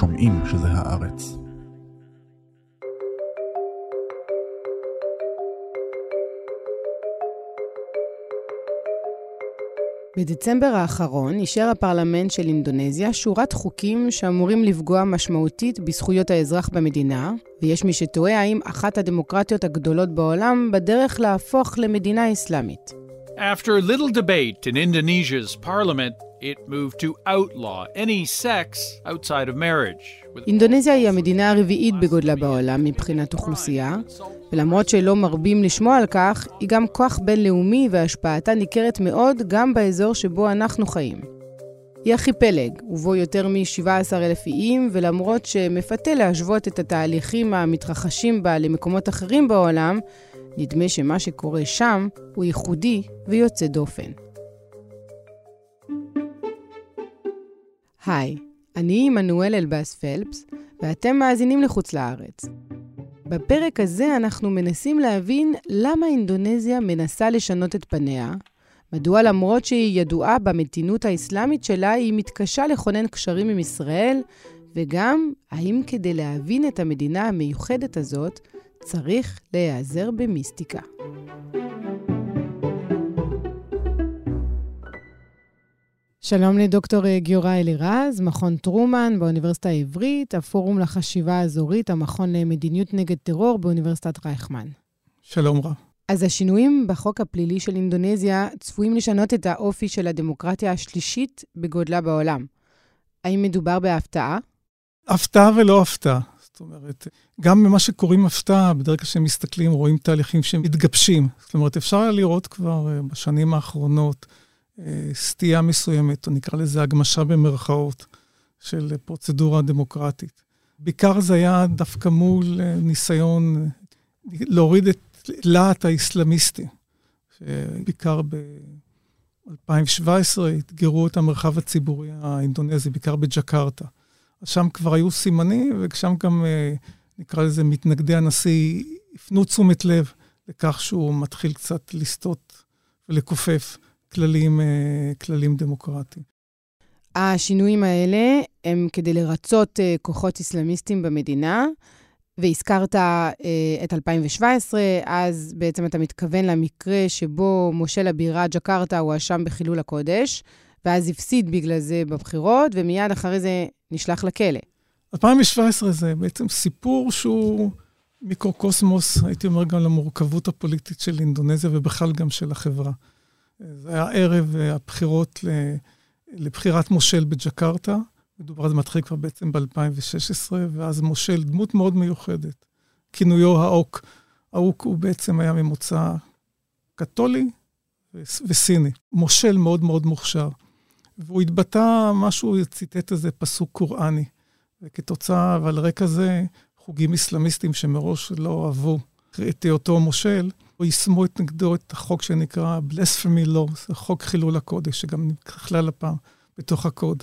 שומעים שזה הארץ. בדצמבר האחרון אישר הפרלמנט של אינדונזיה שורת חוקים שאמורים לפגוע משמעותית בזכויות האזרח במדינה, ויש מי שתוהה האם אחת הדמוקרטיות הגדולות בעולם בדרך להפוך למדינה אסלאמית. After little debate in Indonesia's parliament, it moved to outlaw any sex outside of marriage. אינדונזיה היא המדינה הרביעית בגודלה בעולם מבחינת אוכלוסייה, ולמרות שלא מרבים לשמוע על כך, היא גם כוח בינלאומי והשפעתה ניכרת מאוד גם באזור שבו אנחנו חיים. היא ארכיפלג, ובו יותר מ-17 אלף איים, ולמרות שמפתה להשוות את התהליכים המתרחשים בה למקומות אחרים בעולם, נדמה שמה שקורה שם הוא ייחודי ויוצא דופן. היי, אני עמנואל אלבאס פלפס, ואתם מאזינים לחוץ לארץ. בפרק הזה אנחנו מנסים להבין למה אינדונזיה מנסה לשנות את פניה, מדוע למרות שהיא ידועה במתינות האסלאמית שלה, היא מתקשה לכונן קשרים עם ישראל, וגם האם כדי להבין את המדינה המיוחדת הזאת, צריך להיעזר במיסטיקה. שלום לדוקטור גיורא אלירז, מכון טרומן באוניברסיטה העברית, הפורום לחשיבה האזורית, המכון למדיניות נגד טרור באוניברסיטת רייכמן. שלום רב. אז השינויים בחוק הפלילי של אינדונזיה צפויים לשנות את האופי של הדמוקרטיה השלישית בגודלה בעולם. האם מדובר בהפתעה? הפתעה ולא הפתעה. זאת אומרת, גם במה שקוראים הפתעה, בדרך כלל כשהם מסתכלים, רואים תהליכים שמתגבשים. זאת אומרת, אפשר היה לראות כבר אה, בשנים האחרונות אה, סטייה מסוימת, או נקרא לזה הגמשה במרכאות, של פרוצדורה דמוקרטית. בעיקר זה היה דווקא מול אה, ניסיון להוריד את להט האסלאמיסטי, שבעיקר ב-2017 אתגרו את המרחב הציבורי האינדונזי, בעיקר בג'קרטה. אז שם כבר היו סימנים, ושם גם, אה, נקרא לזה, מתנגדי הנשיא הפנו תשומת לב לכך שהוא מתחיל קצת לסטות ולכופף כללים, אה, כללים דמוקרטיים. השינויים האלה הם כדי לרצות אה, כוחות אסלאמיסטים במדינה, והזכרת אה, את 2017, אז בעצם אתה מתכוון למקרה שבו מושל הבירה ג'קרטה הואשם בחילול הקודש, ואז הפסיד בגלל זה בבחירות, ומיד אחרי זה נשלח לכלא. 2017 זה בעצם סיפור שהוא מיקרוקוסמוס, הייתי אומר גם למורכבות הפוליטית של אינדונזיה ובכלל גם של החברה. זה היה ערב הבחירות לבחירת מושל בג'קרטה. מדובר, זה מתחיל כבר בעצם ב-2016, ואז מושל, דמות מאוד מיוחדת. כינויו האוק. האוק הוא בעצם היה ממוצא קתולי וסיני. מושל מאוד מאוד מוכשר. והוא התבטא משהו, ציטט איזה פסוק קוראני. וכתוצאה, ועל רקע זה, חוגים אסלאמיסטים שמראש לא אהבו את היותו מושל, יישמו את נגדו את החוק שנקרא blasphemy law, זה חוק חילול הקודש, שגם נכלל הפעם בתוך הקוד.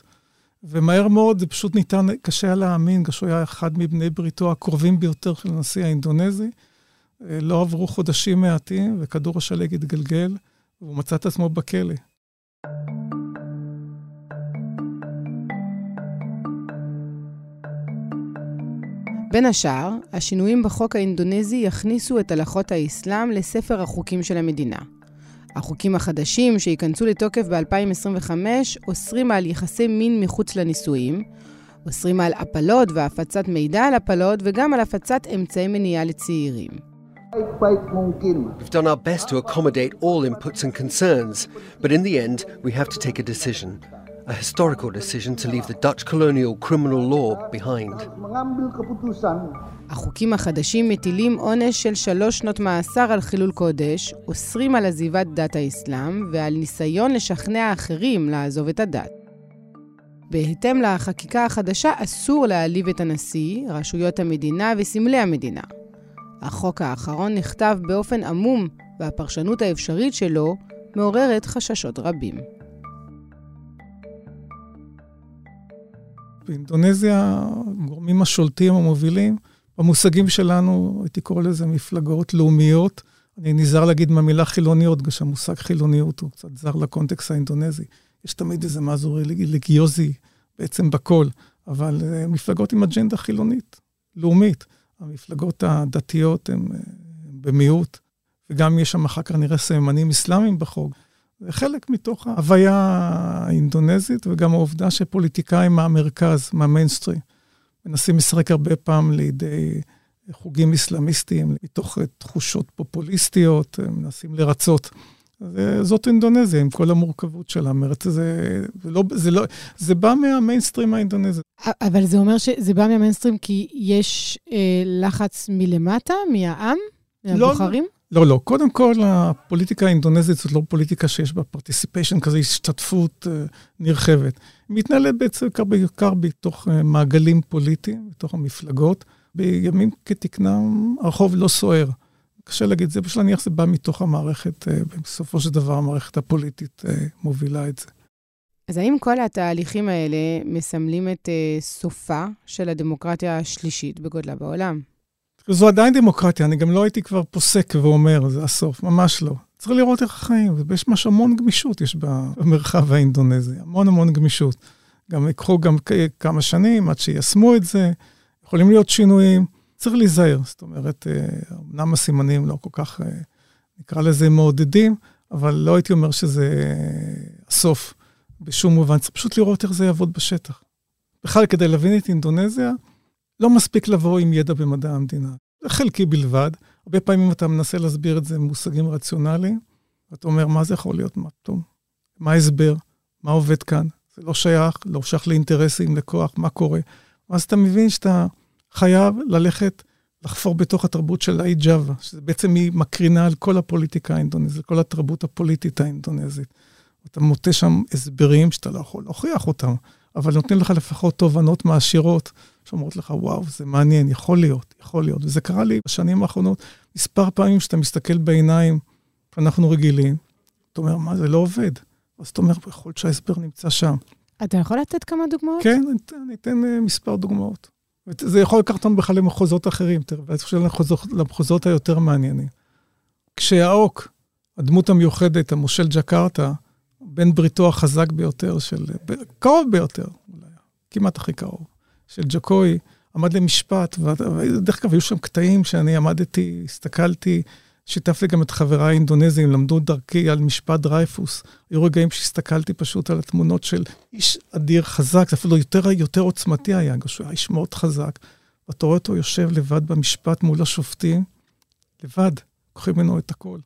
ומהר מאוד זה פשוט ניתן, קשה היה להאמין, כשהוא היה אחד מבני בריתו הקרובים ביותר של הנשיא האינדונזי. אה, לא עברו חודשים מעטים, וכדור השלג התגלגל, והוא מצא את עצמו בכלא. בין השאר, השינויים בחוק האינדונזי יכניסו את הלכות האסלאם לספר החוקים של המדינה. החוקים החדשים שייכנסו לתוקף ב-2025 אוסרים על יחסי מין מחוץ לנישואים, אוסרים על הפלות והפצת מידע על הפלות וגם על הפצת אמצעי מניעה לצעירים. We've done our best to accommodate all inputs and concerns, but in the end, we have to take a decision. A historical decision to leave the Dutch colonial criminal law behind. החוקים החדשים מטילים עונש של שלוש שנות מאסר על חילול קודש, אוסרים על עזיבת דת האסלאם ועל ניסיון לשכנע אחרים לעזוב את הדת. בהתאם לחקיקה החדשה, אסור להעליב את הנשיא, רשויות המדינה וסמלי המדינה. החוק האחרון נכתב באופן עמום, והפרשנות האפשרית שלו מעוררת חששות רבים. באינדונזיה, גורמים השולטים המובילים, במושגים שלנו, הייתי קורא לזה מפלגות לאומיות. אני נזהר להגיד מהמילה חילוניות, בגלל שהמושג חילוניות הוא קצת זר לקונטקסט האינדונזי. יש תמיד איזה משהו רליגיוזי בעצם בכל, אבל אה, מפלגות עם אג'נדה חילונית, לאומית. המפלגות הדתיות הן במיעוט, וגם יש שם אחר כך נראה סממנים אסלאמיים בחוק. זה חלק מתוך ההוויה האינדונזית, וגם העובדה שפוליטיקאים מהמרכז, מהמיינסטרים, מנסים לשחק הרבה פעם לידי חוגים אסלאמיסטיים, מתוך תחושות פופוליסטיות, מנסים לרצות. זאת אינדונזיה עם כל המורכבות שלה. אומרת, זה, זה, לא, זה, לא, זה בא מהמיינסטרים האינדונזי. אבל זה אומר שזה בא מהמיינסטרים כי יש אה, לחץ מלמטה, מהעם, מהבוחרים? לא, לא, לא. קודם כל, הפוליטיקה האינדונזית זאת לא פוליטיקה שיש בה participation כזה, השתתפות uh, נרחבת. היא מתנהלת בעצם בעיקר בתוך uh, מעגלים פוליטיים, בתוך המפלגות. בימים כתקנם הרחוב לא סוער. קשה להגיד, זה פשוט להניח שזה בא מתוך המערכת, uh, בסופו של דבר המערכת הפוליטית מובילה את זה. אז האם כל התהליכים האלה מסמלים את סופה של הדמוקרטיה השלישית בגודלה בעולם? זו עדיין דמוקרטיה, אני גם לא הייתי כבר פוסק ואומר, זה הסוף, ממש לא. צריך לראות איך החיים, ויש ממש המון גמישות יש במרחב האינדונזי, המון המון גמישות. גם ייקחו גם כמה שנים עד שיישמו את זה, יכולים להיות שינויים, צריך להיזהר. זאת אומרת, אה, אמנם הסימנים לא כל כך, אה, נקרא לזה מעודדים, אבל לא הייתי אומר שזה הסוף בשום מובן. צריך פשוט לראות איך זה יעבוד בשטח. בכלל, כדי להבין את אינדונזיה, לא מספיק לבוא עם ידע במדע המדינה. זה חלקי בלבד. הרבה פעמים אתה מנסה להסביר את זה במושגים רציונליים, ואתה אומר, מה זה יכול להיות? מה פתאום? מה ההסבר? מה עובד כאן? זה לא שייך, לא שייך לאינטרסים, לכוח, מה קורה? ואז אתה מבין שאתה חייב ללכת לחפור בתוך התרבות של האי ג'אווה, שזה בעצם היא מקרינה על כל הפוליטיקה האינדונזית, כל התרבות הפוליטית האינדונזית. אתה מוטה שם הסברים שאתה לא יכול להוכיח אותם, אבל נותנים לך לפחות תובנות מעשירות שאומרות לך, וואו, זה מעניין, יכול להיות, יכול להיות. וזה קרה לי בשנים האחרונות מספר פעמים שאתה מסתכל בעיניים, אנחנו רגילים, אתה אומר, מה, זה לא עובד. אז אתה אומר, יכול להיות שההסבר נמצא שם. אתה יכול לתת כמה דוגמאות? כן, אני אתן, אני אתן uh, מספר דוגמאות. זה יכול לקחת אותנו בכלל למחוזות אחרים, ואני חושב למחוזות היותר מעניינים. כשהאוק, הדמות המיוחדת, המושל ג'קרטה, בן בריתו החזק ביותר של, קרוב ביותר, אולי, כמעט הכי קרוב, של ג'קוי, עמד למשפט, ודרך אגב, היו שם קטעים שאני עמדתי, הסתכלתי, שיתפתי גם את חבריי האינדונזים, למדו דרכי על משפט דרייפוס. היו רגעים שהסתכלתי פשוט על התמונות של איש אדיר חזק, זה אפילו יותר, יותר עוצמתי היה, שהוא היה איש מאוד חזק. ואתה רואה אותו יושב לבד במשפט מול השופטים, לבד, לוקחים ממנו את הכל.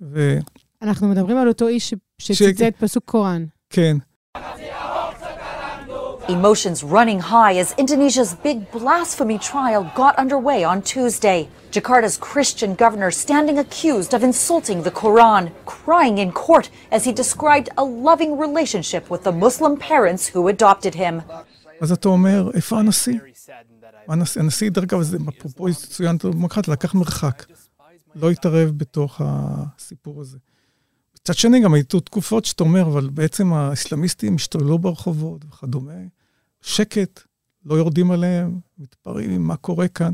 ו... אנחנו מדברים על אותו איש שציטט ש... פסוק קוראן. כן. Emotions running high as Indonesia's big blasphemy trial got underway on Tuesday. Jakarta's Christian governor standing accused of insulting the Quran, crying in court as he described a loving relationship with the Muslim parents who adopted him. אז אתה אומר, איפה הנשיא? הנשיא, הנשיא דרך אגב, אפרופו צוין דמוקרטיה, לקח מרחק. לא התערב בתוך הסיפור הזה. מצד שני, גם היו תקופות שאתה אומר, אבל בעצם האסלאמיסטים השתוללו ברחובות וכדומה. שקט, לא יורדים עליהם, מתפרעים, מה קורה כאן.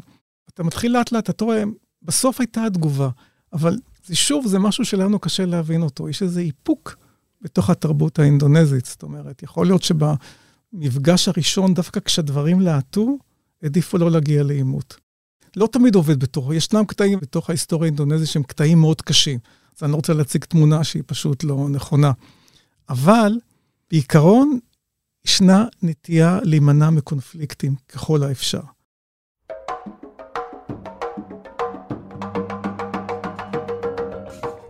אתה מתחיל לאט לאט, אתה רואה, בסוף הייתה התגובה, אבל זה שוב, זה משהו שלנו קשה להבין אותו. יש איזה איפוק בתוך התרבות האינדונזית. זאת אומרת, יכול להיות שבמפגש הראשון, דווקא כשהדברים להטו, העדיפו לא להגיע לעימות. לא תמיד עובד בתוכו, ישנם קטעים בתוך ההיסטוריה האינדונזית שהם קטעים מאוד קשים. אז אני לא רוצה להציג תמונה שהיא פשוט לא נכונה. אבל בעיקרון, ישנה נטייה להימנע מקונפליקטים ככל האפשר.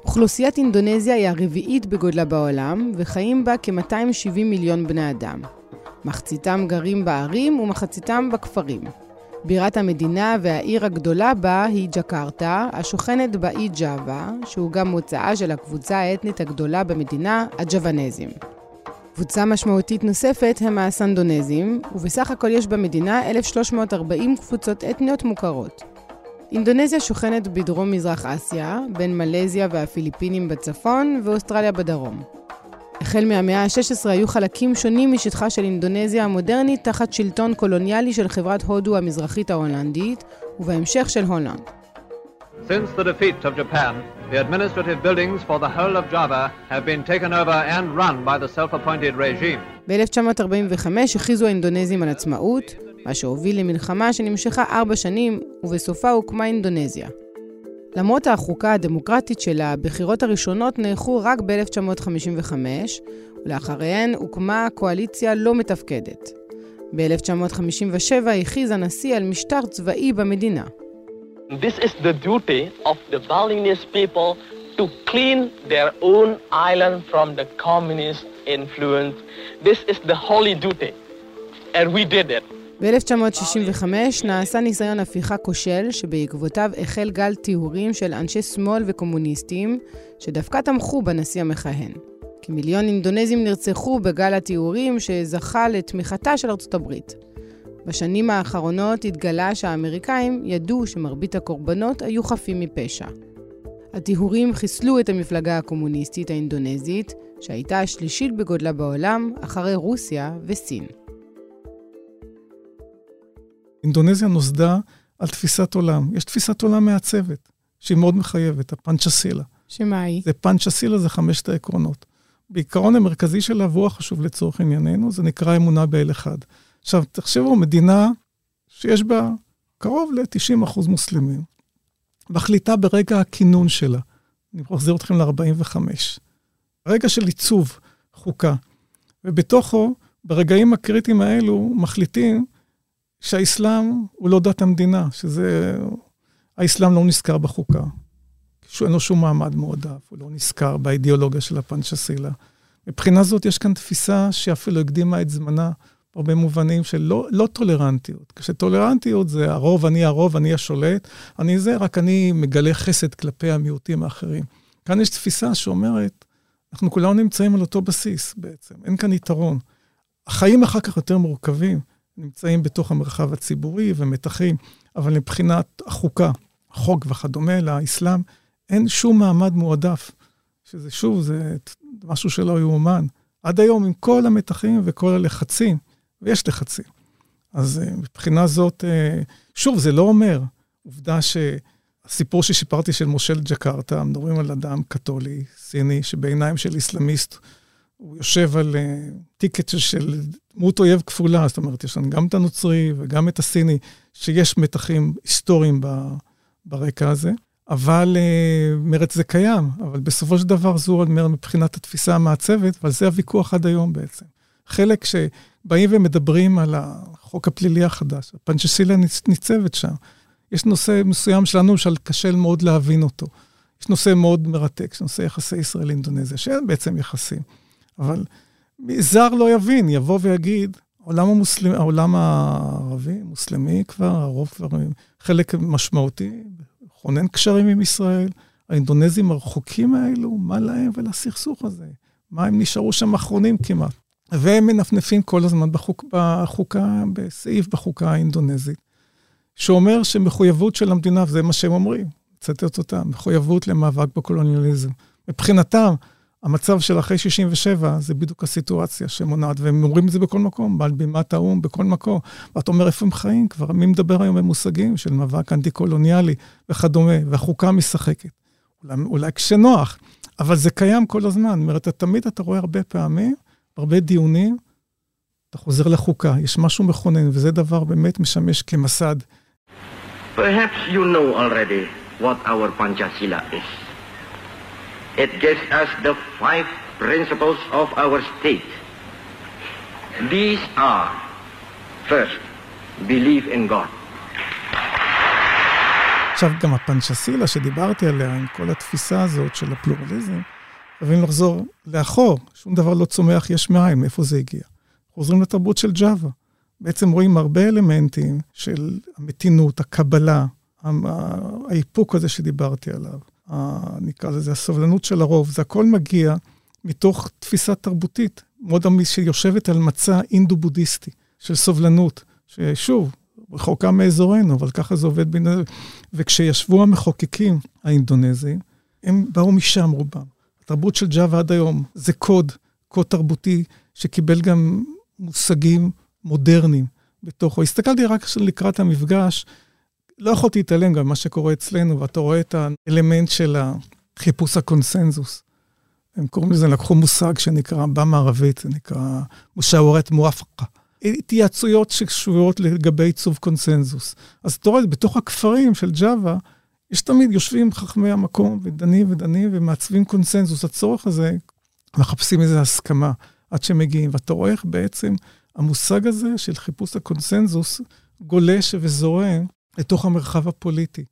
אוכלוסיית אינדונזיה היא הרביעית בגודלה בעולם, וחיים בה כ-270 מיליון בני אדם. מחציתם גרים בערים ומחציתם בכפרים. בירת המדינה והעיר הגדולה בה היא ג'קרטה, השוכנת באי ג'אווה, שהוא גם מוצאה של הקבוצה האתנית הגדולה במדינה, הג'וונזים. קבוצה משמעותית נוספת הם הסנדונזים, ובסך הכל יש במדינה 1,340 קבוצות אתניות מוכרות. אינדונזיה שוכנת בדרום-מזרח אסיה, בין מלזיה והפיליפינים בצפון ואוסטרליה בדרום. החל מהמאה ה-16 היו חלקים שונים משטחה של אינדונזיה המודרנית תחת שלטון קולוניאלי של חברת הודו המזרחית ההולנדית, ובהמשך של הולנד. Since the defeat of Japan, the administrative buildings for the whole of Java have been taken over and run by the self-appointed regime. ב-1945 הכריזו האינדונזים על עצמאות, מה שהוביל למלחמה שנמשכה ארבע שנים, ובסופה הוקמה אינדונזיה. למרות החוקה הדמוקרטית שלה, הבחירות הראשונות נערכו רק ב-1955, ולאחריהן הוקמה קואליציה לא מתפקדת. ב-1957 הכריז הנשיא על משטר צבאי במדינה. This is the duty of the Balinese people to clean their own island from the communist influence. This is the holy duty, and we did it. ב-1965 נעשה ניסיון הפיכה כושל, שבעקבותיו החל גל טיהורים של אנשי שמאל וקומוניסטים, שדווקא תמכו בנשיא המכהן. כמיליון אינדונזים נרצחו בגל הטיהורים שזכה לתמיכתה של ארצות הברית. בשנים האחרונות התגלה שהאמריקאים ידעו שמרבית הקורבנות היו חפים מפשע. הטיהורים חיסלו את המפלגה הקומוניסטית האינדונזית, שהייתה השלישית בגודלה בעולם, אחרי רוסיה וסין. אינדונזיה נוסדה על תפיסת עולם. יש תפיסת עולם מעצבת, שהיא מאוד מחייבת, הפנצ'סילה. שמה היא? זה פנצ'סילה, זה חמשת העקרונות. בעיקרון המרכזי שלה, והוא החשוב לצורך ענייננו, זה נקרא אמונה באל אחד. עכשיו, תחשבו, מדינה שיש בה קרוב ל-90% מוסלמים, מחליטה ברגע הכינון שלה, אני מחזיר אתכם ל-45, רגע של עיצוב חוקה, ובתוכו, ברגעים הקריטיים האלו, מחליטים שהאסלאם הוא לא דת המדינה, שזה... האסלאם לא נזכר בחוקה. שאין לו שום מעמד מועדף, הוא לא נזכר באידיאולוגיה של הפנצ'סילה. מבחינה זאת יש כאן תפיסה שאפילו הקדימה את זמנה בהרבה מובנים של לא, לא טולרנטיות. כשטולרנטיות זה הרוב, אני הרוב, אני השולט, אני זה, רק אני מגלה חסד כלפי המיעוטים האחרים. כאן יש תפיסה שאומרת, אנחנו כולנו נמצאים על אותו בסיס בעצם, אין כאן יתרון. החיים אחר כך יותר מורכבים, נמצאים בתוך המרחב הציבורי ומתחים, אבל מבחינת החוקה, החוק וכדומה לאסלאם, אין שום מעמד מועדף. שזה שוב, זה משהו שלא יאומן. עד היום, עם כל המתחים וכל הלחצים, ויש לחצים. אז אה, מבחינה זאת, אה, שוב, זה לא אומר, עובדה שהסיפור שסיפרתי של מושל ג'קרטה, מדברים על אדם קתולי, סיני, שבעיניים של איסלאמיסט, הוא יושב על uh, טיקט של דמות אויב כפולה, זאת אומרת, יש לנו גם את הנוצרי וגם את הסיני, שיש מתחים היסטוריים ברקע הזה. אבל מרץ זה קיים, אבל בסופו של דבר זו אומר מבחינת התפיסה המעצבת, ועל זה הוויכוח עד היום בעצם. חלק שבאים ומדברים על החוק הפלילי החדש, הפנצ'סילה ניצבת שם. יש נושא מסוים שלנו שקשה מאוד להבין אותו. יש נושא מאוד מרתק, יש נושא יחסי ישראל-אינדונזיה, שאין בעצם יחסים. אבל זר לא יבין, יבוא ויגיד, העולם, המוסלמ, העולם הערבי, מוסלמי כבר, הרוב כבר חלק משמעותי, כונן קשרים עם ישראל. האינדונזים הרחוקים האלו, מה להם ולסכסוך הזה? מה הם נשארו שם אחרונים כמעט? והם מנפנפים כל הזמן בחוק, בחוקה, בסעיף בחוקה האינדונזית, שאומר שמחויבות של המדינה, וזה מה שהם אומרים, מצטט אותם, מחויבות למאבק בקולוניאליזם. מבחינתם, המצב של אחרי 67 זה בדיוק הסיטואציה שמונעת, והם אומרים את זה בכל מקום, על בימת האו"ם, בכל מקום. ואתה אומר, איפה הם חיים כבר? מי מדבר היום במושגים של מאבק אנטי-קולוניאלי וכדומה, והחוקה משחקת. אולי, אולי כשנוח, אבל זה קיים כל הזמן. זאת אומרת, תמיד אתה רואה הרבה פעמים, הרבה דיונים, אתה חוזר לחוקה, יש משהו מכונן, וזה דבר באמת משמש כמסד. Perhaps you know already what our Panchasila is. It gives us the five principles of our state. These are, first, believe in God. עכשיו, גם הפנצ'סילה שדיברתי עליה, עם כל התפיסה הזאת של הפלורליזם, חייבים לחזור לאחור, שום דבר לא צומח יש מאין, מאיפה זה הגיע. חוזרים לתרבות של ג'אווה. בעצם רואים הרבה אלמנטים של המתינות, הקבלה, האיפוק הזה שדיברתי עליו. נקרא לזה, הסבלנות של הרוב, זה הכל מגיע מתוך תפיסה תרבותית, מאוד שיושבת על מצע אינדו-בודהיסטי של סובלנות, ששוב, רחוקה מאזורנו, אבל ככה זה עובד בין... וכשישבו המחוקקים האינדונזיים, הם באו משם רובם. התרבות של ג'אווה עד היום זה קוד, קוד תרבותי, שקיבל גם מושגים מודרניים בתוכו. הסתכלתי רק לקראת המפגש, לא יכולתי להתעלם גם ממה שקורה אצלנו, ואתה רואה את האלמנט של חיפוש הקונסנזוס. הם קוראים לזה, לקחו מושג שנקרא, בערבית, זה נקרא musyawarah mufakat. התייעצויות שקשורות לגבי עיצוב קונסנזוס. אז אתה רואה, בתוך הכפרים של ג'אווה, יש תמיד, יושבים חכמי המקום ודנים ודנים ומעצבים קונסנזוס. הצורך הזה, מחפשים איזו הסכמה עד שמגיעים. ואתה רואה איך בעצם המושג הזה של חיפוש הקונסנזוס גולש וזורם לתוך המרחב הפוליטי.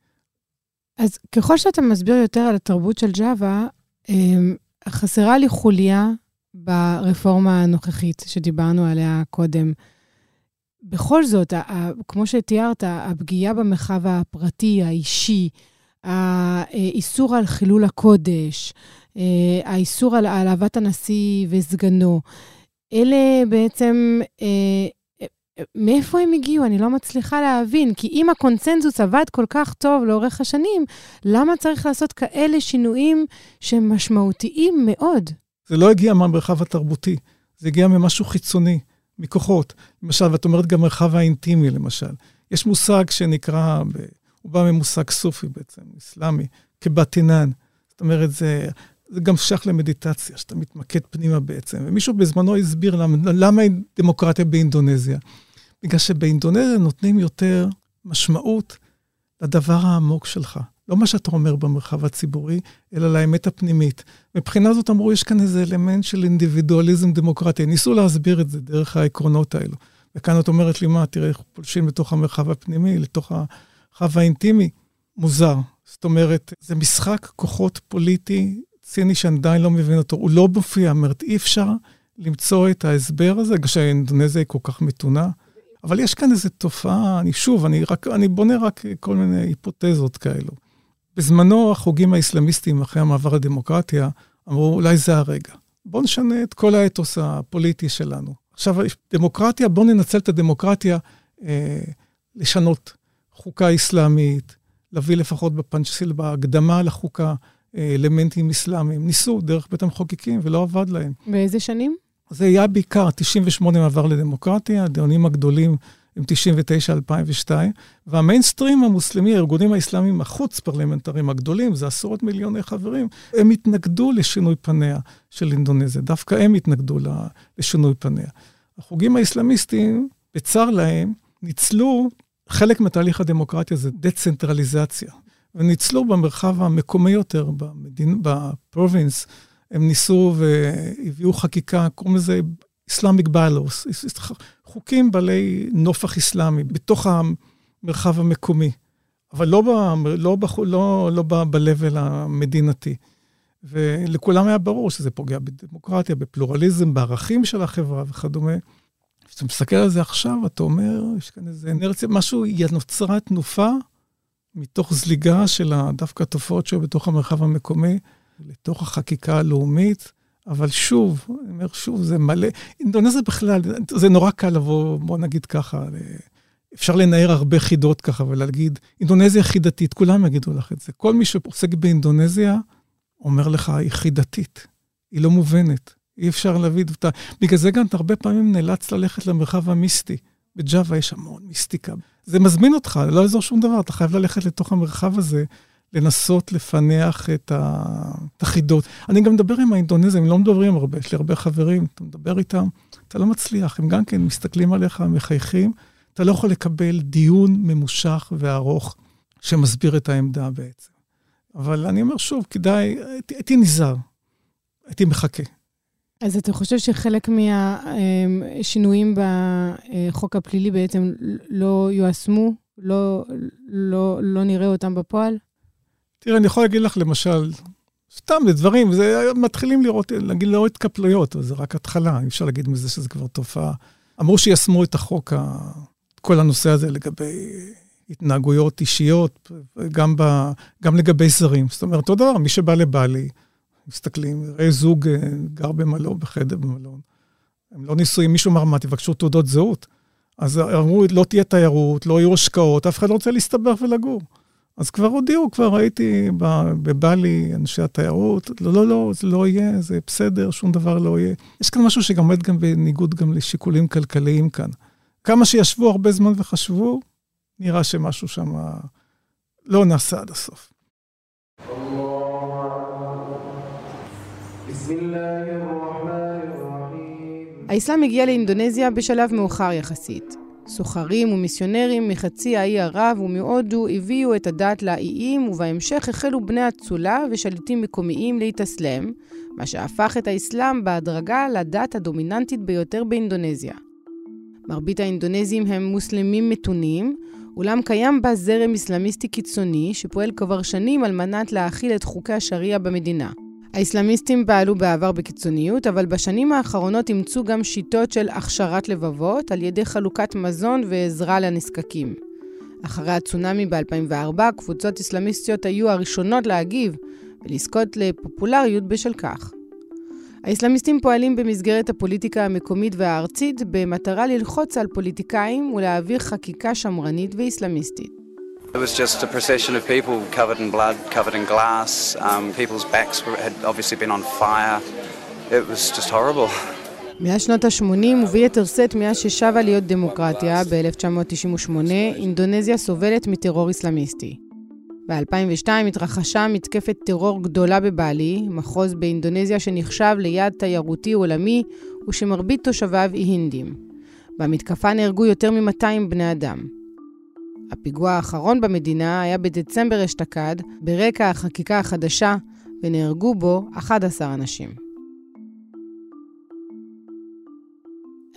אז ככל שאתה מסביר יותר על התרבות של ג'אווה, אמ, חסרה לי חוליה ברפורמה הנוכחית שדיברנו עליה קודם. בכל זאת, כמו שתיארת, הפגיעה במרחב הפרטי, האישי, האיסור על חילול הקודש, אה, האיסור על אהבת הנשיא וסגנו, אלה בעצם, אה, מאיפה הם הגיעו? אני לא מצליחה להבין. כי אם הקונצנזוס עבד כל כך טוב לאורך השנים, למה צריך לעשות כאלה שינויים שהם משמעותיים מאוד? זה לא הגיע מהמרחב התרבותי, זה הגיע ממשהו חיצוני, מכוחות. למשל, ואת אומרת גם מרחב האינטימי, למשל. יש מושג שנקרא, הוא בא ממושג סופי בעצם, אסלאמי, כבתינן. זאת אומרת, זה, זה גם שייך למדיטציה, שאתה מתמקד פנימה בעצם. ומישהו בזמנו הסביר למה, למה דמוקרטיה באינדונזיה. בגלל שבאינדונזיה נותנים יותר משמעות לדבר העמוק שלך. לא מה שאתה אומר במרחב הציבורי, אלא לאמת הפנימית. מבחינה זאת אמרו, יש כאן איזה אלמנט של אינדיבידואליזם דמוקרטי. ניסו להסביר את זה דרך העקרונות האלו. וכאן את אומרת לי, מה, תראה איך פולשים לתוך המרחב הפנימי, לתוך המרחב האינטימי. מוזר. זאת אומרת, זה משחק כוחות פוליטי ציני שאני עדיין לא מבין אותו. הוא לא מופיע, אומרת, אי אפשר למצוא את ההסבר הזה, כשהאינדונזיה היא כל כך מתונה. אבל יש כאן איזו תופעה, אני שוב, אני, רק, אני בונה רק כל מיני היפותזות כאלו. בזמנו החוגים האסלאמיסטיים אחרי המעבר לדמוקרטיה אמרו, אולי זה הרגע. בואו נשנה את כל האתוס הפוליטי שלנו. עכשיו, דמוקרטיה, בואו ננצל את הדמוקרטיה אה, לשנות חוקה אסלאמית, להביא לפחות בפנצ'סיל, בהקדמה לחוקה, אלמנטים אסלאמיים. ניסו דרך בית המחוקקים ולא עבד להם. באיזה שנים? זה היה בעיקר, 98 מעבר לדמוקרטיה, הדיונים הגדולים עם 99-2002, והמיינסטרים המוסלמי, הארגונים האסלאמיים החוץ-פרלמנטריים הגדולים, זה עשרות מיליוני חברים, הם התנגדו לשינוי פניה של אינדונזיה, דווקא הם התנגדו לשינוי פניה. החוגים האסלאמיסטיים, בצר להם, ניצלו, חלק מתהליך הדמוקרטיה זה דצנטרליזציה, וניצלו במרחב המקומי יותר, בפרובינס, הם ניסו והביאו חקיקה, קוראים לזה Islamic Bylaws, חוקים בעלי נופח אסלאמי בתוך המרחב המקומי, אבל לא, ב, לא, ב, לא, לא ב, ב-level המדינתי. ולכולם היה ברור שזה פוגע בדמוקרטיה, בפלורליזם, בערכים של החברה וכדומה. כשאתה מסתכל על זה עכשיו, אתה אומר, יש כאן איזה אנרציה, משהו, נוצרה תנופה מתוך זליגה של דווקא התופעות שהיו בתוך המרחב המקומי, לתוך החקיקה הלאומית. אבל שוב, אני אומר שוב, זה מלא, אינדונזיה בכלל, זה נורא קל לבוא, בוא נגיד ככה, אפשר לנער הרבה חידות ככה ולהגיד, אינדונזיה חידתית, כולם יגידו לך את זה. כל מי שעוסק באינדונזיה אומר לך, היא חידתית, היא לא מובנת, אי אפשר להביא אותה. בגלל זה גם אתה הרבה פעמים נאלץ ללכת למרחב המיסטי. בג'אווה יש המון מיסטיקה. זה מזמין אותך, לא יעזור שום דבר, אתה חייב ללכת לתוך המרחב הזה לנסות לפענח את החידות. אני גם מדבר עם האינדונזים, הם לא מדברים הרבה, יש לי הרבה חברים, אתה מדבר איתם, אתה לא מצליח, הם גם כן מסתכלים עליך, מחייכים, אתה לא יכול לקבל דיון ממושך וארוך שמסביר את העמדה בעצם. אבל אני אומר שוב, כדאי, הייתי, נזהר, הייתי מחכה. אז אתה חושב שחלק מהשינויים בחוק הפלילי בעצם לא יושמו? לא, לא, לא נראה אותם בפועל? תראה, אני יכול להגיד לך, למשל, סתם, זה דברים, זה מתחילים לראות, להגיד, לא התקפלויות, זה רק התחלה, אי אפשר להגיד מזה שזה כבר תופעה. אמרו שיישמו את החוק, כל הנושא הזה לגבי התנהגויות אישיות, גם, ב, גם לגבי זרים. זאת אומרת, אותו דבר, מי שבא לבלי, מסתכלים, ראה זוג אה, גר במלון, בחדר במלון. הם לא נישואים, מישהו אמר, מה, תבקשו תעודות זהות? אז אמרו, לא תהיה תיירות, לא יהיו השקעות, אף אחד לא רוצה להסתבך ולגור. אז כבר הודיעו, כבר ראיתי בבלי, אנשי התיירות, לא, לא, לא, זה לא יהיה, זה בסדר, שום דבר לא יהיה. יש כאן משהו שגם עומד גם בניגוד גם לשיקולים כלכליים כאן. כמה שישבו הרבה זמן וחשבו, נראה שמשהו שם לא נעשה עד הסוף. האסלאם הגיע לאינדונזיה בשלב מאוחר יחסית. סוחרים ומיסיונרים מחצי האי ערב ומהודו הביאו את הדת לאיים, ובהמשך החלו בני אצולה ושליטים מקומיים להתאסלם, מה שהפך את האסלאם בהדרגה לדת הדומיננטית ביותר באינדונזיה. מרבית האינדונזים הם מוסלמים מתונים, אולם קיים בה זרם אסלאמיסטי קיצוני שפועל כבר שנים על מנת להכיל את חוקי השריעה במדינה. האסלאמיסטים פעלו בעבר בקיצוניות, אבל בשנים האחרונות אימצו גם שיטות של הכשרת לבבות על ידי חלוקת מזון ועזרה לנזקקים. אחרי הצונאמי ב-2004, קבוצות אסלאמיסטיות היו הראשונות להגיב ולזכות לפופולריות בשל כך. האסלאמיסטים פועלים במסגרת הפוליטיקה המקומית והארצית במטרה ללחוץ על פוליטיקאים ולהעביר חקיקה שמרנית ואסלאמיסטית. It was just a procession of people covered in blood, covered in glass. Um, people's backs were, had obviously been on fire. It was just horrible. מאז שנות ה-80 וביתר שאת מאז ששבה להיות דמוקרטיה ב-1998, אינדונזיה סובלת מטרור אסלאמיסטי. ב-2002 התרחשה מתקפת טרור גדולה בבלי, מחוז באינדונזיה שנחשב ליעד תיירותי עולמי ושמרבית תושביו היא הינדים. במתקפה נהרגו יותר מ-200 בני אדם. הפיגוע האחרון במדינה היה בדצמבר אשתקד, ברקע החקיקה החדשה, ונהרגו בו 11 אנשים.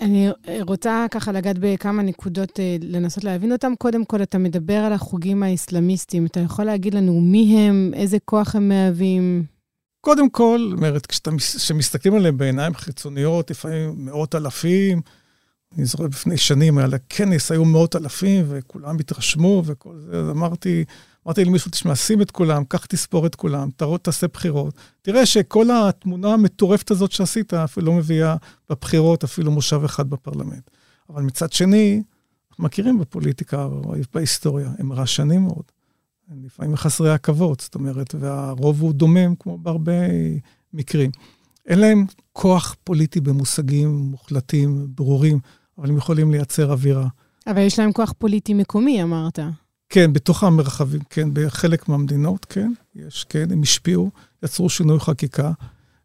אני רוצה ככה לגעת בכמה נקודות, אה, לנסות להבין אותם. קודם כל, אתה מדבר על החוגים האסלאמיסטיים. אתה יכול להגיד לנו מי הם, איזה כוח הם מהווים? קודם כל, אומרת, כשמסתכלים עליהם בעיניים חיצוניות, לפעמים מאות אלפים, אני זוכר לפני שנים, היה לה כנס, היו מאות אלפים, וכולם התרשמו וכל זה, אז אמרתי, אמרתי למישהו, תשמע, שים את כולם, קח תספור את כולם, תראות, תעשה בחירות. תראה שכל התמונה המטורפת הזאת שעשית, אפילו לא מביאה בבחירות אפילו מושב אחד בפרלמנט. אבל מצד שני, מכירים בפוליטיקה בהיסטוריה, הם רעשנים מאוד. הם לפעמים חסרי עכבות, זאת אומרת, והרוב הוא דומם, כמו בהרבה מקרים. אין להם כוח פוליטי במושגים מוחלטים, ברורים. אבל הם יכולים לייצר אווירה. אבל יש להם כוח פוליטי מקומי, אמרת. כן, בתוך המרחבים, כן, בחלק מהמדינות, כן, יש, כן, הם השפיעו, יצרו שינוי חקיקה.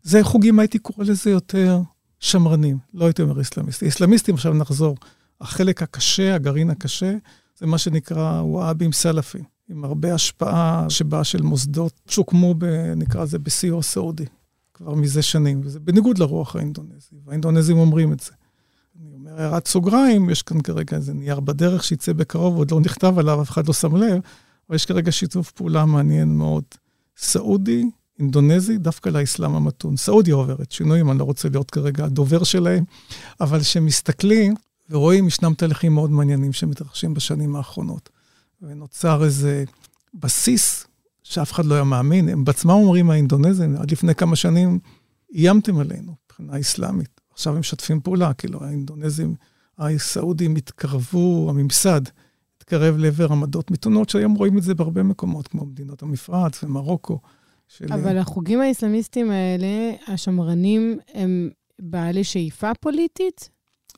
זה חוגים, הייתי קורא לזה יותר שמרנים, לא הייתי אומר אסלאמיסטים. אסלאמיסטים, עכשיו נחזור. החלק הקשה, הגרעין הקשה, זה מה שנקרא וואבים סלאפי, עם הרבה השפעה שבאה של מוסדות שהוקמו, נקרא לזה, בסיוע סעודי, כבר מזה שנים, וזה בניגוד לרוח האינדונזי, והאינדונזים אומרים את זה. הערת סוגריים, יש כאן כרגע איזה נייר בדרך שיצא בקרוב, עוד לא נכתב עליו, אף אחד לא שם לב, אבל יש כרגע שיתוף פעולה מעניין מאוד. סעודי, אינדונזי, דווקא לאסלאם המתון. סעודיה עוברת שינויים, אני לא רוצה להיות כרגע הדובר שלהם, אבל כשמסתכלים ורואים, ישנם תהליכים מאוד מעניינים שמתרחשים בשנים האחרונות. ונוצר איזה בסיס שאף אחד לא היה מאמין. הם בעצמם אומרים, האינדונזים, עד לפני כמה שנים איימתם עלינו מבחינה אסלאמית. עכשיו הם משתפים פעולה, כאילו האינדונזים, הסעודים התקרבו, הממסד התקרב לעבר עמדות מתונות, שהיום רואים את זה בהרבה מקומות, כמו מדינות המפרץ ומרוקו. של... אבל החוגים האסלאמיסטיים האלה, השמרנים, הם בעלי שאיפה פוליטית?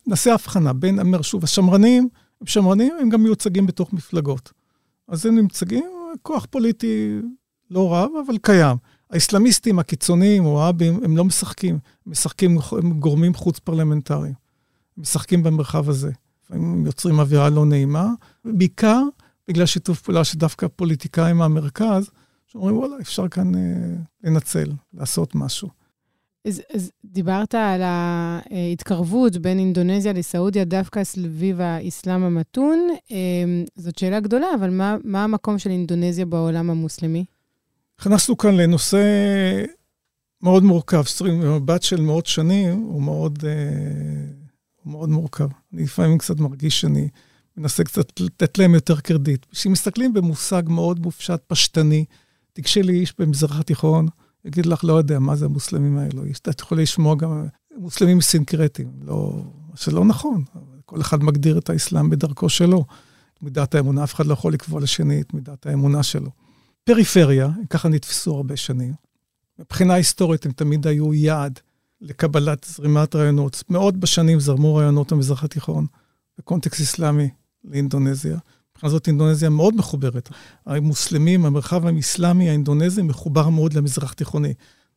נעשה הבחנה בין, אני אומר שוב, השמרנים, הם שמרנים, הם גם מיוצגים בתוך מפלגות. אז הם נמצגים, כוח פוליטי לא רב, אבל קיים. האסלאמיסטים הקיצוניים או האבים, הם לא משחקים. הם משחקים עם גורמים חוץ-פרלמנטריים. משחקים במרחב הזה. לפעמים יוצרים אווירה לא נעימה, בעיקר בגלל שיתוף פעולה שדווקא פוליטיקאים מהמרכז, שאומרים, וואלה, אפשר כאן אה, לנצל, לעשות משהו. אז, אז דיברת על ההתקרבות בין אינדונזיה לסעודיה דווקא סביב האסלאם המתון. אה, זאת שאלה גדולה, אבל מה, מה המקום של אינדונזיה בעולם המוסלמי? נכנסנו כאן לנושא מאוד מורכב, במבט של מאות שנים, הוא מאוד, אה, הוא מאוד מורכב. אני לפעמים קצת מרגיש שאני מנסה קצת לתת להם יותר קרדיט. כשמסתכלים במושג מאוד מופשט, פשטני, תיגשי איש במזרח התיכון, יגיד לך, לא יודע, מה זה המוסלמים האלו. את יכולה לשמוע גם מוסלמים סינקרטיים, לא, שלא נכון. כל אחד מגדיר את האסלאם בדרכו שלו. את מידת האמונה, אף אחד לא יכול לקבוע לשני את מידת האמונה שלו. פריפריה, ככה נתפסו הרבה שנים. מבחינה היסטורית הם תמיד היו יעד לקבלת זרימת רעיונות. מאות בשנים זרמו רעיונות במזרח התיכון, בקונטקסט אסלאמי לאינדונזיה. מבחינה זאת אינדונזיה מאוד מחוברת. המוסלמים, המרחב האסלאמי האינדונזי מחובר מאוד למזרח תיכוני.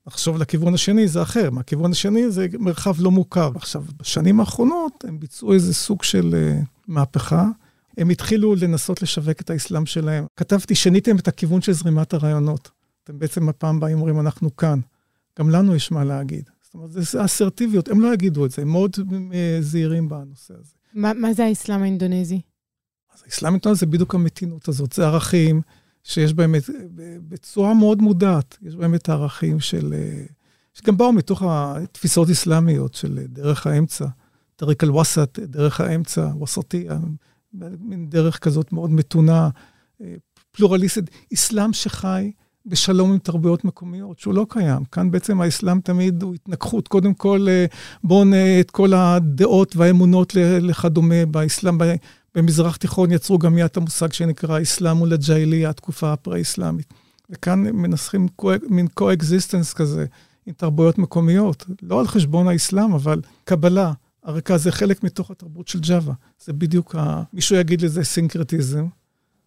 לחשוב לכיוון השני זה אחר, מהכיוון השני זה מרחב לא מוכר. עכשיו, בשנים האחרונות הם ביצעו איזה סוג של uh, מהפכה. הם התחילו לנסות לשווק את האסלאם שלהם. כתבתי, שניתם את הכיוון של זרימת הרעיונות. אתם בעצם הפעם באים אומרים, אנחנו כאן. גם לנו יש מה להגיד. זאת אומרת, זה אסרטיביות, הם לא יגידו את זה, הם מאוד אה, זהירים בנושא הזה. מה, מה זה האסלאם האינדונזי? אז האסלאם האינדונזי זה בדיוק המתינות הזאת, זה ערכים שיש בהם את, בצורה מאוד מודעת, יש בהם את הערכים של, אה, שגם באו מתוך התפיסות אסלאמיות של דרך האמצע, طريق الوسط, דרך האמצע, وسطي, מין דרך כזאת מאוד מתונה, אה, פלורליסטית, אסלאם שחי בשלום עם תרבויות מקומיות, שהוא לא קיים. כאן בעצם האסלאם תמיד הוא התנגחות. קודם כל, אה, בואו נ... את כל הדעות והאמונות לכדומה באסלאם. במזרח תיכון יצרו גם מיד המושג שנקרא אסלאם מול הג'אהליה, התקופה הפרה-אסלאמית. וכאן מנסחים מין co-existence כזה עם תרבויות מקומיות, לא על חשבון האסלאם, אבל קבלה. הרקע זה חלק מתוך התרבות של ג'אווה. זה בדיוק ה... מישהו יגיד לזה סינקרטיזם,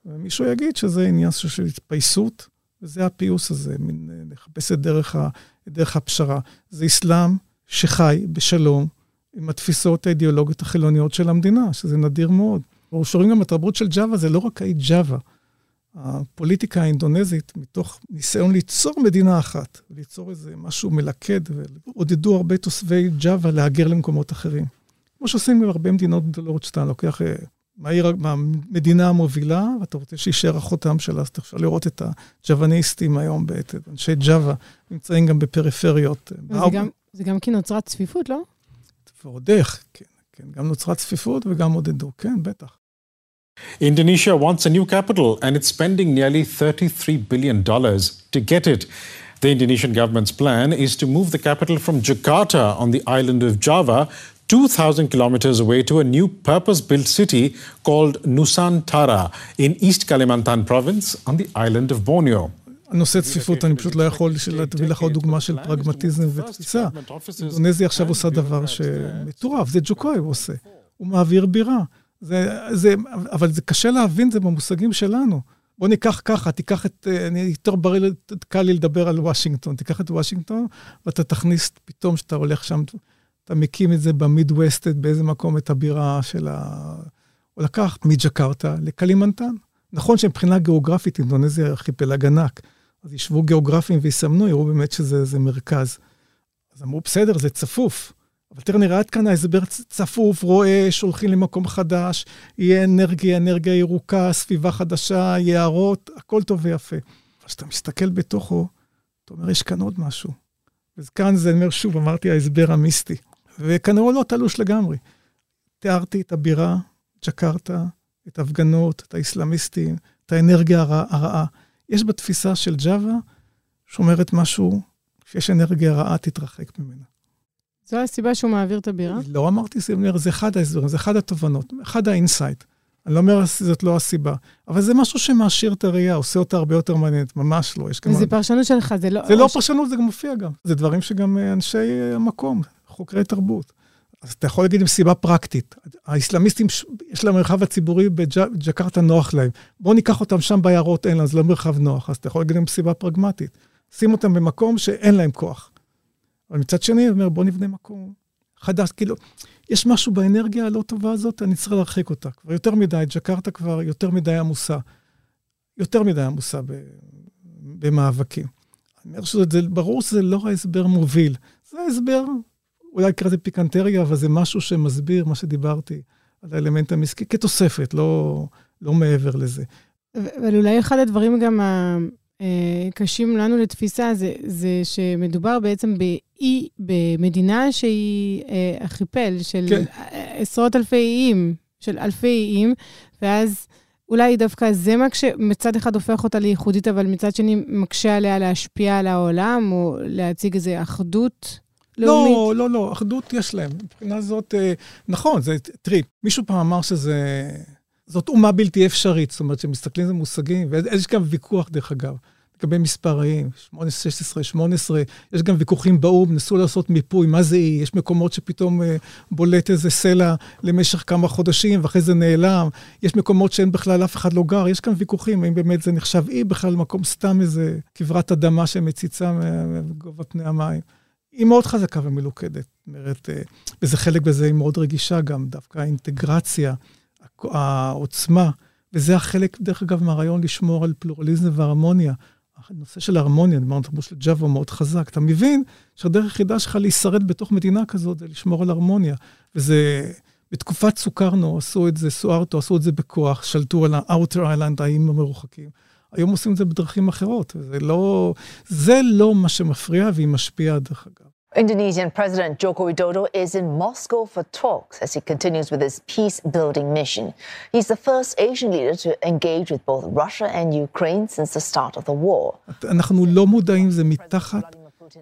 ומישהו יגיד שזה עניין של התפייסות. וזה הפיוס הזה, מין אה, לחפש את דרך, ה, את דרך הפשרה. זה אסלאם שחי בשלום עם התפיסות האידיאולוגיות החילוניות של המדינה, שזה נדיר מאוד. אנחנו שומעים גם בתרבות של ג'אווה, זה לא רק האי ג'אווה. הפוליטיקה האינדונזית, מתוך ניסיון ליצור מדינה אחת, ליצור איזה משהו מלכד, ועודדו הרבה תושבי ג'אווה להגר למקומות אחרים. כמו שעושים בהרבה מדינות גדולות, שאתה לוקח אה, מהעיר, מהמדינה המובילה, ואתה רוצה שיישאר החותם שלה, אז אתה יכול לראות את הג'וואניסטים היום, את אנשי ג'אווה, נמצאים גם בפריפריות. זה גם, זה גם כי נוצרה צפיפות, לא? ועוד איך, כן, כן, גם נוצרה צפיפות וגם עודדו, כן, בטח. Indonesia wants a new capital and it's spending nearly $33 billion to get it. The Indonesian government's plan is to move the capital from Jakarta on the island of Java 2,000 kilometers away to a new purpose-built city called Nusantara in East Kalimantan province on the island of Borneo. נושא צפיפות, אני פשוט לא יכול להביא לך עוד דוגמה של פרגמטיזם ותפיסה. אינדונזיה עכשיו עושה דבר שמטורף, זה ג'וקוי הוא עושה. הוא מעביר בירה. זה, זה, אבל זה קשה להבין זה במושגים שלנו. בוא ניקח ככה, תיקח את, אני יותר בריא, קל לי לדבר על וושינגטון. תיקח את וושינגטון ואתה תכניס פתאום שאתה הולך שם אתה מקים את זה במידווסטד, באיזה מקום, את הבירה של ה... הוא לקח מג'קרטה לקלימנטן. נכון שמבחינה גיאוגרפית אינדונזיה ארכיפלג ענק, אז ישבו גיאוגרפים ויסמנו, יראו באמת שזה מרכז. אז אמרו, בסדר, זה צפוף. אבל תראה, נראה עד כאן ההסבר צפוף, רואה, שהולכים למקום חדש, יהיה אנרגיה, אנרגיה ירוקה, סביבה חדשה, יערות, הכל טוב ויפה. אבל כשאתה מסתכל בתוכו, אתה אומר, יש כאן עוד משהו. וכאן זה, אני אומר שוב, אמרתי, ההסבר המיסטי. וכנראה לא תלוש לגמרי. תיארתי את הבירה, ג'קרטה, את ההפגנות, את האסלאמיסטים, את האנרגיה הרע, הרעה. יש בתפיסה של ג'אווה, שאומרת משהו, כשיש אנרגיה רעה, תתרחק ממנה. זו הסיבה שהוא מעביר את הבירה? לא אמרתי, זה אחד ההסברים, זה אחד התובנות, אחד ה insight. אני לא אומר שזאת לא הסיבה, אבל זה משהו שמעשיר את הראייה, עושה אותה הרבה יותר מעניינת, ממש לא. יש גם... זה פרשנות שלך, זה לא... זה לא פרשנות, זה גם מופיע גם. זה דברים שגם אנשי המקום, חוקרי תרבות. אז אתה יכול להגיד מסיבה פרקטית. האסלאמיסטים, יש להם מרחב הציבורי בג'קרטה נוח להם. בואו ניקח אותם שם ביערות, אין להם, זה לא מרחב נוח. אז אתה יכול להגיד להם מסיבה פרגמטית. שים אותם במקום שאין להם כוח. אבל מצד שני, אני אומר, בואו נבנה מקום חדש. כאילו, יש משהו באנרגיה הלא טובה הזאת, אני צריך להרחיק אותה. כבר יותר מדי, ג'קרטה כבר יותר מדי עמוסה. יותר מדי עמוסה במאבקים. אני אומר שזה ברור שזה לא ההסבר מוביל. זה ההסבר אולי נקרא לזה פיקנטריה, אבל זה משהו שמסביר מה שדיברתי על האלמנט המסכי, כתוספת, לא, לא מעבר לזה. אבל אולי אחד הדברים גם הקשים לנו לתפיסה, זה, זה שמדובר בעצם באי, במדינה שהיא אה, ארכיפל של כן. עשרות אלפי איים, של אלפי איים, ואז... אולי דווקא זה מה שמצד אחד הופך אותה לייחודית, אבל מצד שני מקשה עליה להשפיע על העולם, או להציג איזו אחדות לאומית? לא, לא, לא, אחדות יש להם. מבחינה זאת, אה, נכון, זה, תראי, מישהו פעם אמר שזה... זאת אומה בלתי אפשרית, זאת אומרת, כשמסתכלים על מושגים, ויש גם ויכוח, דרך אגב. לגבי מספריים, 18, 16, 18, יש גם ויכוחים באו"ם, נסו לעשות מיפוי, מה זה אי, יש מקומות שפתאום אה, בולט איזה סלע למשך כמה חודשים, ואחרי זה נעלם, יש מקומות שאין בכלל, אף אחד לא גר, יש כאן ויכוחים, האם באמת זה נחשב אי, בכלל מקום סתם איזה כברת אדמה שמציצה מגובה פני המים. היא מאוד חזקה ומלוכדת, זאת אומרת, אה, וזה חלק בזה היא מאוד רגישה גם, דווקא האינטגרציה, העוצמה, וזה החלק, דרך אגב, מהרעיון לשמור על פלורליזם והרמוניה. הנושא של ההרמוניה, דיברנו על של ג'אווה מאוד חזק. אתה מבין שהדרך היחידה שלך להישרד בתוך מדינה כזאת זה לשמור על הרמוניה. וזה, בתקופת סוכרנו עשו את זה, סוארטו עשו את זה בכוח, שלטו על ה-outer island, האיים המרוחקים. היום עושים את זה בדרכים אחרות, וזה לא, זה לא מה שמפריע, והיא משפיעה, דרך אגב. Indonesian President Joko Widodo is in Moscow for talks as he continues with his peace building mission. He's the first Asian leader to engage with both Russia and Ukraine since the start of the war. אנחנו לא מודעים, זה מתחת,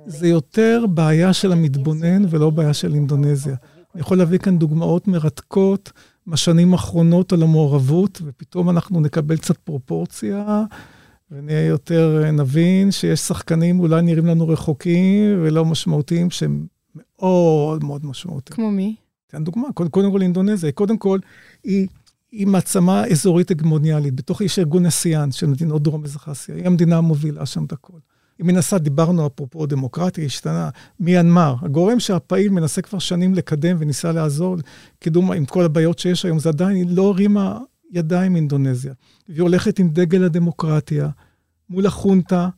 זה יותר בעיה של המתבונן ולא בעיה של אינדונזיה. אני יכול להביא כאן דוגמאות מרתקות בשנים האחרונות על המעורבות, ופתאום אנחנו נקבל קצת פרופורציה. ונהיה יותר, אה, נבין שיש שחקנים אולי נראים לנו רחוקים ולא משמעותיים, שהם מאוד מאוד משמעותיים. כמו מי? תן דוגמה, קודם, קודם כל אינדונזיה. קודם כל, היא, היא מעצמה אזורית הגמוניאלית. בתוך יש ארגון אסיאן של מדינות דרום-מזרח אסיה. היא המדינה המובילה שם את הכל. היא מנסה, דיברנו אפרופו דמוקרטיה, השתנה, מיינמר. הגורם שהפעיל מנסה כבר שנים לקדם וניסה לעזור קידום עם כל הבעיות שיש היום, זה עדיין, היא לא הרימה ידיים אינדונזיה. והיא הולכת עם דגל הדמוקרטיה מול החונטה,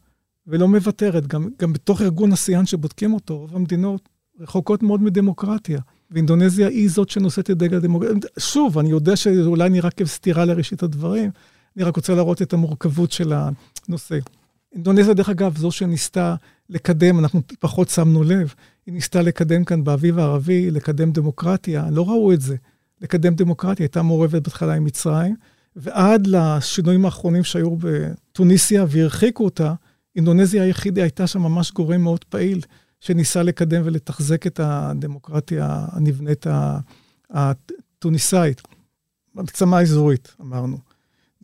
ולא מוותרת. גם, גם בתוך ארגון אסיאן שבודקים אותו, רוב המדינות רחוקות מאוד מדמוקרטיה. ואינדונזיה היא זאת שנושאת את דגל הדמוקרטיה. שוב, אני יודע שאולי נראה כסתירה לראשית הדברים, אני רק רוצה להראות את המורכבות של הנושא. אינדונזיה, דרך אגב, זו שניסתה לקדם, אנחנו פחות שמנו לב, היא ניסתה לקדם כאן באביב הערבי, לקדם דמוקרטיה, לא ראו את זה. לקדם דמוקרטיה, הייתה מעורבת בהתחלה עם מצרים, ועד לשינויים האחרונים שהיו בתוניסיה והרחיקו אותה, אינדונזיה היחידה הייתה שם ממש גורם מאוד פעיל, שניסה לקדם ולתחזק את הדמוקרטיה הנבנית התוניסאית, מעצמה אזורית, אמרנו.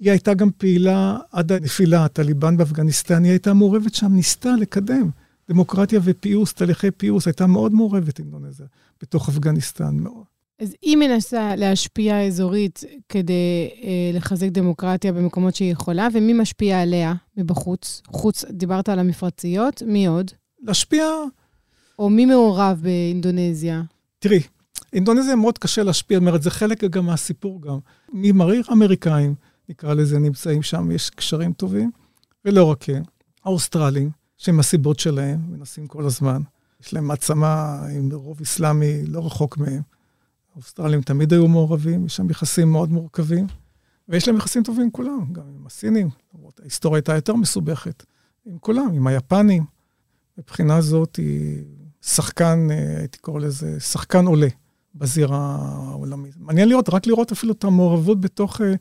היא הייתה גם פעילה עד הנפילה, הטליבן באפגניסטן, היא הייתה מעורבת שם, ניסתה לקדם דמוקרטיה ופיוס, תהליכי פיוס, הייתה מאוד מעורבת אינדונזיה בתוך אפגניסטן, מאוד. אז היא מנסה להשפיע אזורית כדי אה, לחזק דמוקרטיה במקומות שהיא יכולה, ומי משפיע עליה מבחוץ? חוץ, דיברת על המפרציות, מי עוד? להשפיע... או מי מעורב באינדונזיה? תראי, אינדונזיה מאוד קשה להשפיע, זאת אומרת, זה חלק גם מהסיפור גם. מי מעריך? אמריקאים, נקרא לזה, נמצאים שם, יש קשרים טובים, ולא רק כן. האוסטרלים, שהם הסיבות שלהם, מנסים כל הזמן. יש להם מעצמה עם רוב אסלאמי לא רחוק מהם. האוסטרלים תמיד היו מעורבים, יש שם יחסים מאוד מורכבים, ויש להם יחסים טובים עם כולם, גם עם הסינים, למרות ההיסטוריה הייתה יותר מסובכת, עם כולם, עם היפנים. מבחינה זאת היא שחקן, אה, הייתי קורא לזה, שחקן עולה בזירה העולמית. מעניין לראות, רק לראות אפילו את המעורבות בתוך, אה,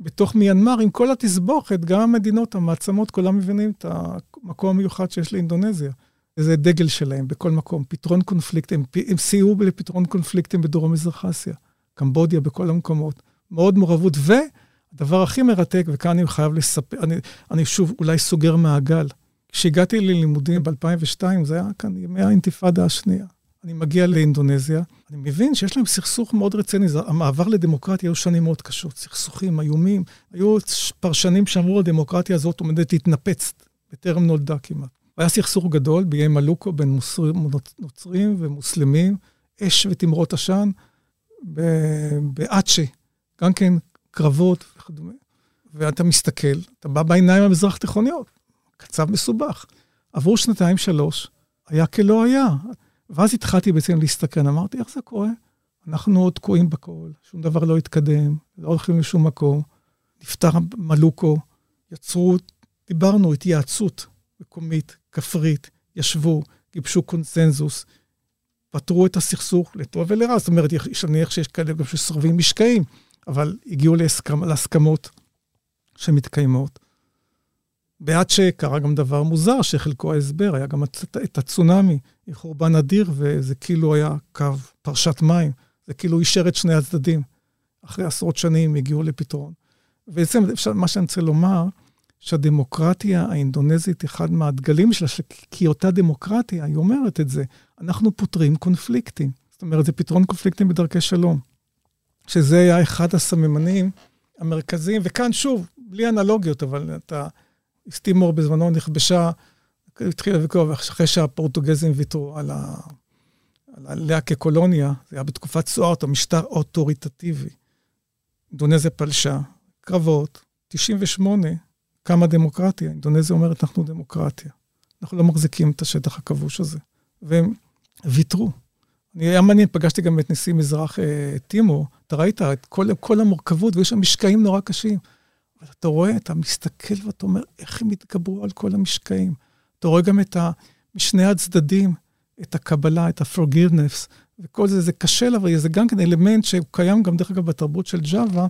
בתוך מיינמר, עם כל התסבוכת, גם המדינות, המעצמות, כולם מבינים את המקום המיוחד שיש לאינדונזיה. זה דגל שלהם בכל מקום, פתרון קונפליקטים, הם סייעו לפתרון קונפליקטים בדרום-מזרח אסיה, קמבודיה, בכל המקומות. מאוד מעורבות, והדבר הכי מרתק, וכאן אני חייב לספר, אני, אני שוב אולי סוגר מעגל. כשהגעתי ללימודים ב-2002, זה היה כאן ימי האינתיפאדה השנייה. אני מגיע לאינדונזיה, אני מבין שיש להם סכסוך מאוד רציני, זה, המעבר לדמוקרטיה היו שנים מאוד קשות, סכסוכים, איומים, היו פרשנים שאמרו, הדמוקרטיה הזאת עומדת להתנפץ, בטרם נולדה כמעט. היה סכסוך גדול באיי מלוקו בין מוסרים, נוצרים ומוסלמים, אש ותמרות עשן, באצ'ה, גם כן קרבות וכדומה. ואתה מסתכל, אתה בא בעיניים המזרח תיכוניות, קצב מסובך. עברו שנתיים, שלוש, היה כלא היה. ואז התחלתי בעצם להסתכן, אמרתי, איך זה קורה? אנחנו עוד תקועים בכל, שום דבר לא התקדם, לא הולכים לשום מקום. נפטר מלוקו, יצרו, דיברנו, התייעצות מקומית, כפרית, ישבו, גיבשו קונסנזוס, פתרו את הסכסוך לטוב ולרע. זאת אומרת, יש להניח שיש כאלה גם שסרבים משקעים, אבל הגיעו להסכמ, להסכמות שמתקיימות. בעד שקרה גם דבר מוזר, שחלקו ההסבר, היה גם את הצונאמי, עם חורבן אדיר, וזה כאילו היה קו פרשת מים. זה כאילו אישר את שני הצדדים. אחרי עשרות שנים הגיעו לפתרון. ובעצם מה שאני רוצה לומר, שהדמוקרטיה האינדונזית, אחד מהדגלים שלה, כי אותה דמוקרטיה, היא אומרת את זה, אנחנו פותרים קונפליקטים. זאת אומרת, זה פתרון קונפליקטים בדרכי שלום. שזה היה אחד הסממנים המרכזיים, וכאן שוב, בלי אנלוגיות, אבל אתה, סטימור בזמנו נכבשה, התחילה ויכוח, אחרי שהפורטוגזים ויתרו על, ה, על עליה כקולוניה, זה היה בתקופת סוארטו, משטר אוטוריטטיבי. אינדונזיה פלשה, קרבות, 98, קמה דמוקרטיה. אינדונזיה אומרת, אנחנו דמוקרטיה. אנחנו לא מחזיקים את השטח הכבוש הזה. והם ויתרו. אני, היה מעניין, פגשתי גם את נשיא מזרח אה, טימו, אתה ראית את כל, כל המורכבות, ויש שם משקעים נורא קשים. אבל אתה רואה, אתה מסתכל ואתה אומר, איך הם התגברו על כל המשקעים. אתה רואה גם את ה... משני הצדדים, את הקבלה, את ה-forgiveness, וכל זה, זה קשה לה, אבל זה גם כן אלמנט שהוא קיים גם, דרך אגב, בתרבות של ג'אווה,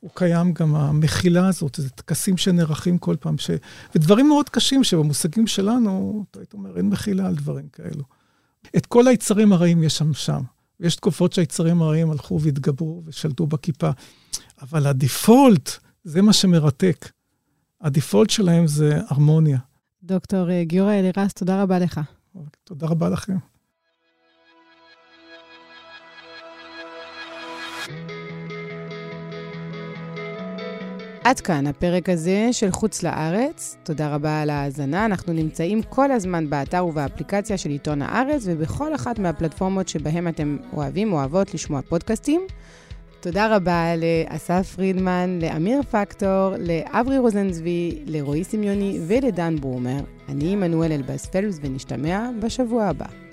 הוא קיים גם המחילה הזאת, זה טקסים שנערכים כל פעם, ש... ודברים מאוד קשים שבמושגים שלנו, אתה היית אומר, אין מחילה על דברים כאלו. את כל היצרים הרעים יש שם שם. יש תקופות שהיצרים הרעים הלכו והתגברו ושלטו בכיפה, אבל הדיפולט, זה מה שמרתק. הדיפולט שלהם זה הרמוניה. דוקטור אה, גיורא אלירז, תודה רבה לך. תודה רבה לכם. עד כאן הפרק הזה של חוץ לארץ. תודה רבה על ההאזנה. אנחנו נמצאים כל הזמן באתר ובאפליקציה של עיתון הארץ ובכל אחת מהפלטפורמות שבהן אתם אוהבים או אוהבות לשמוע פודקאסטים. תודה רבה לאסף פרידמן, לאמיר פקטור, לאברי רוזנצבי, לרועי סמיוני ולדן ברומר. אני עמנואל אלבאס פלס ונשתמע בשבוע הבא.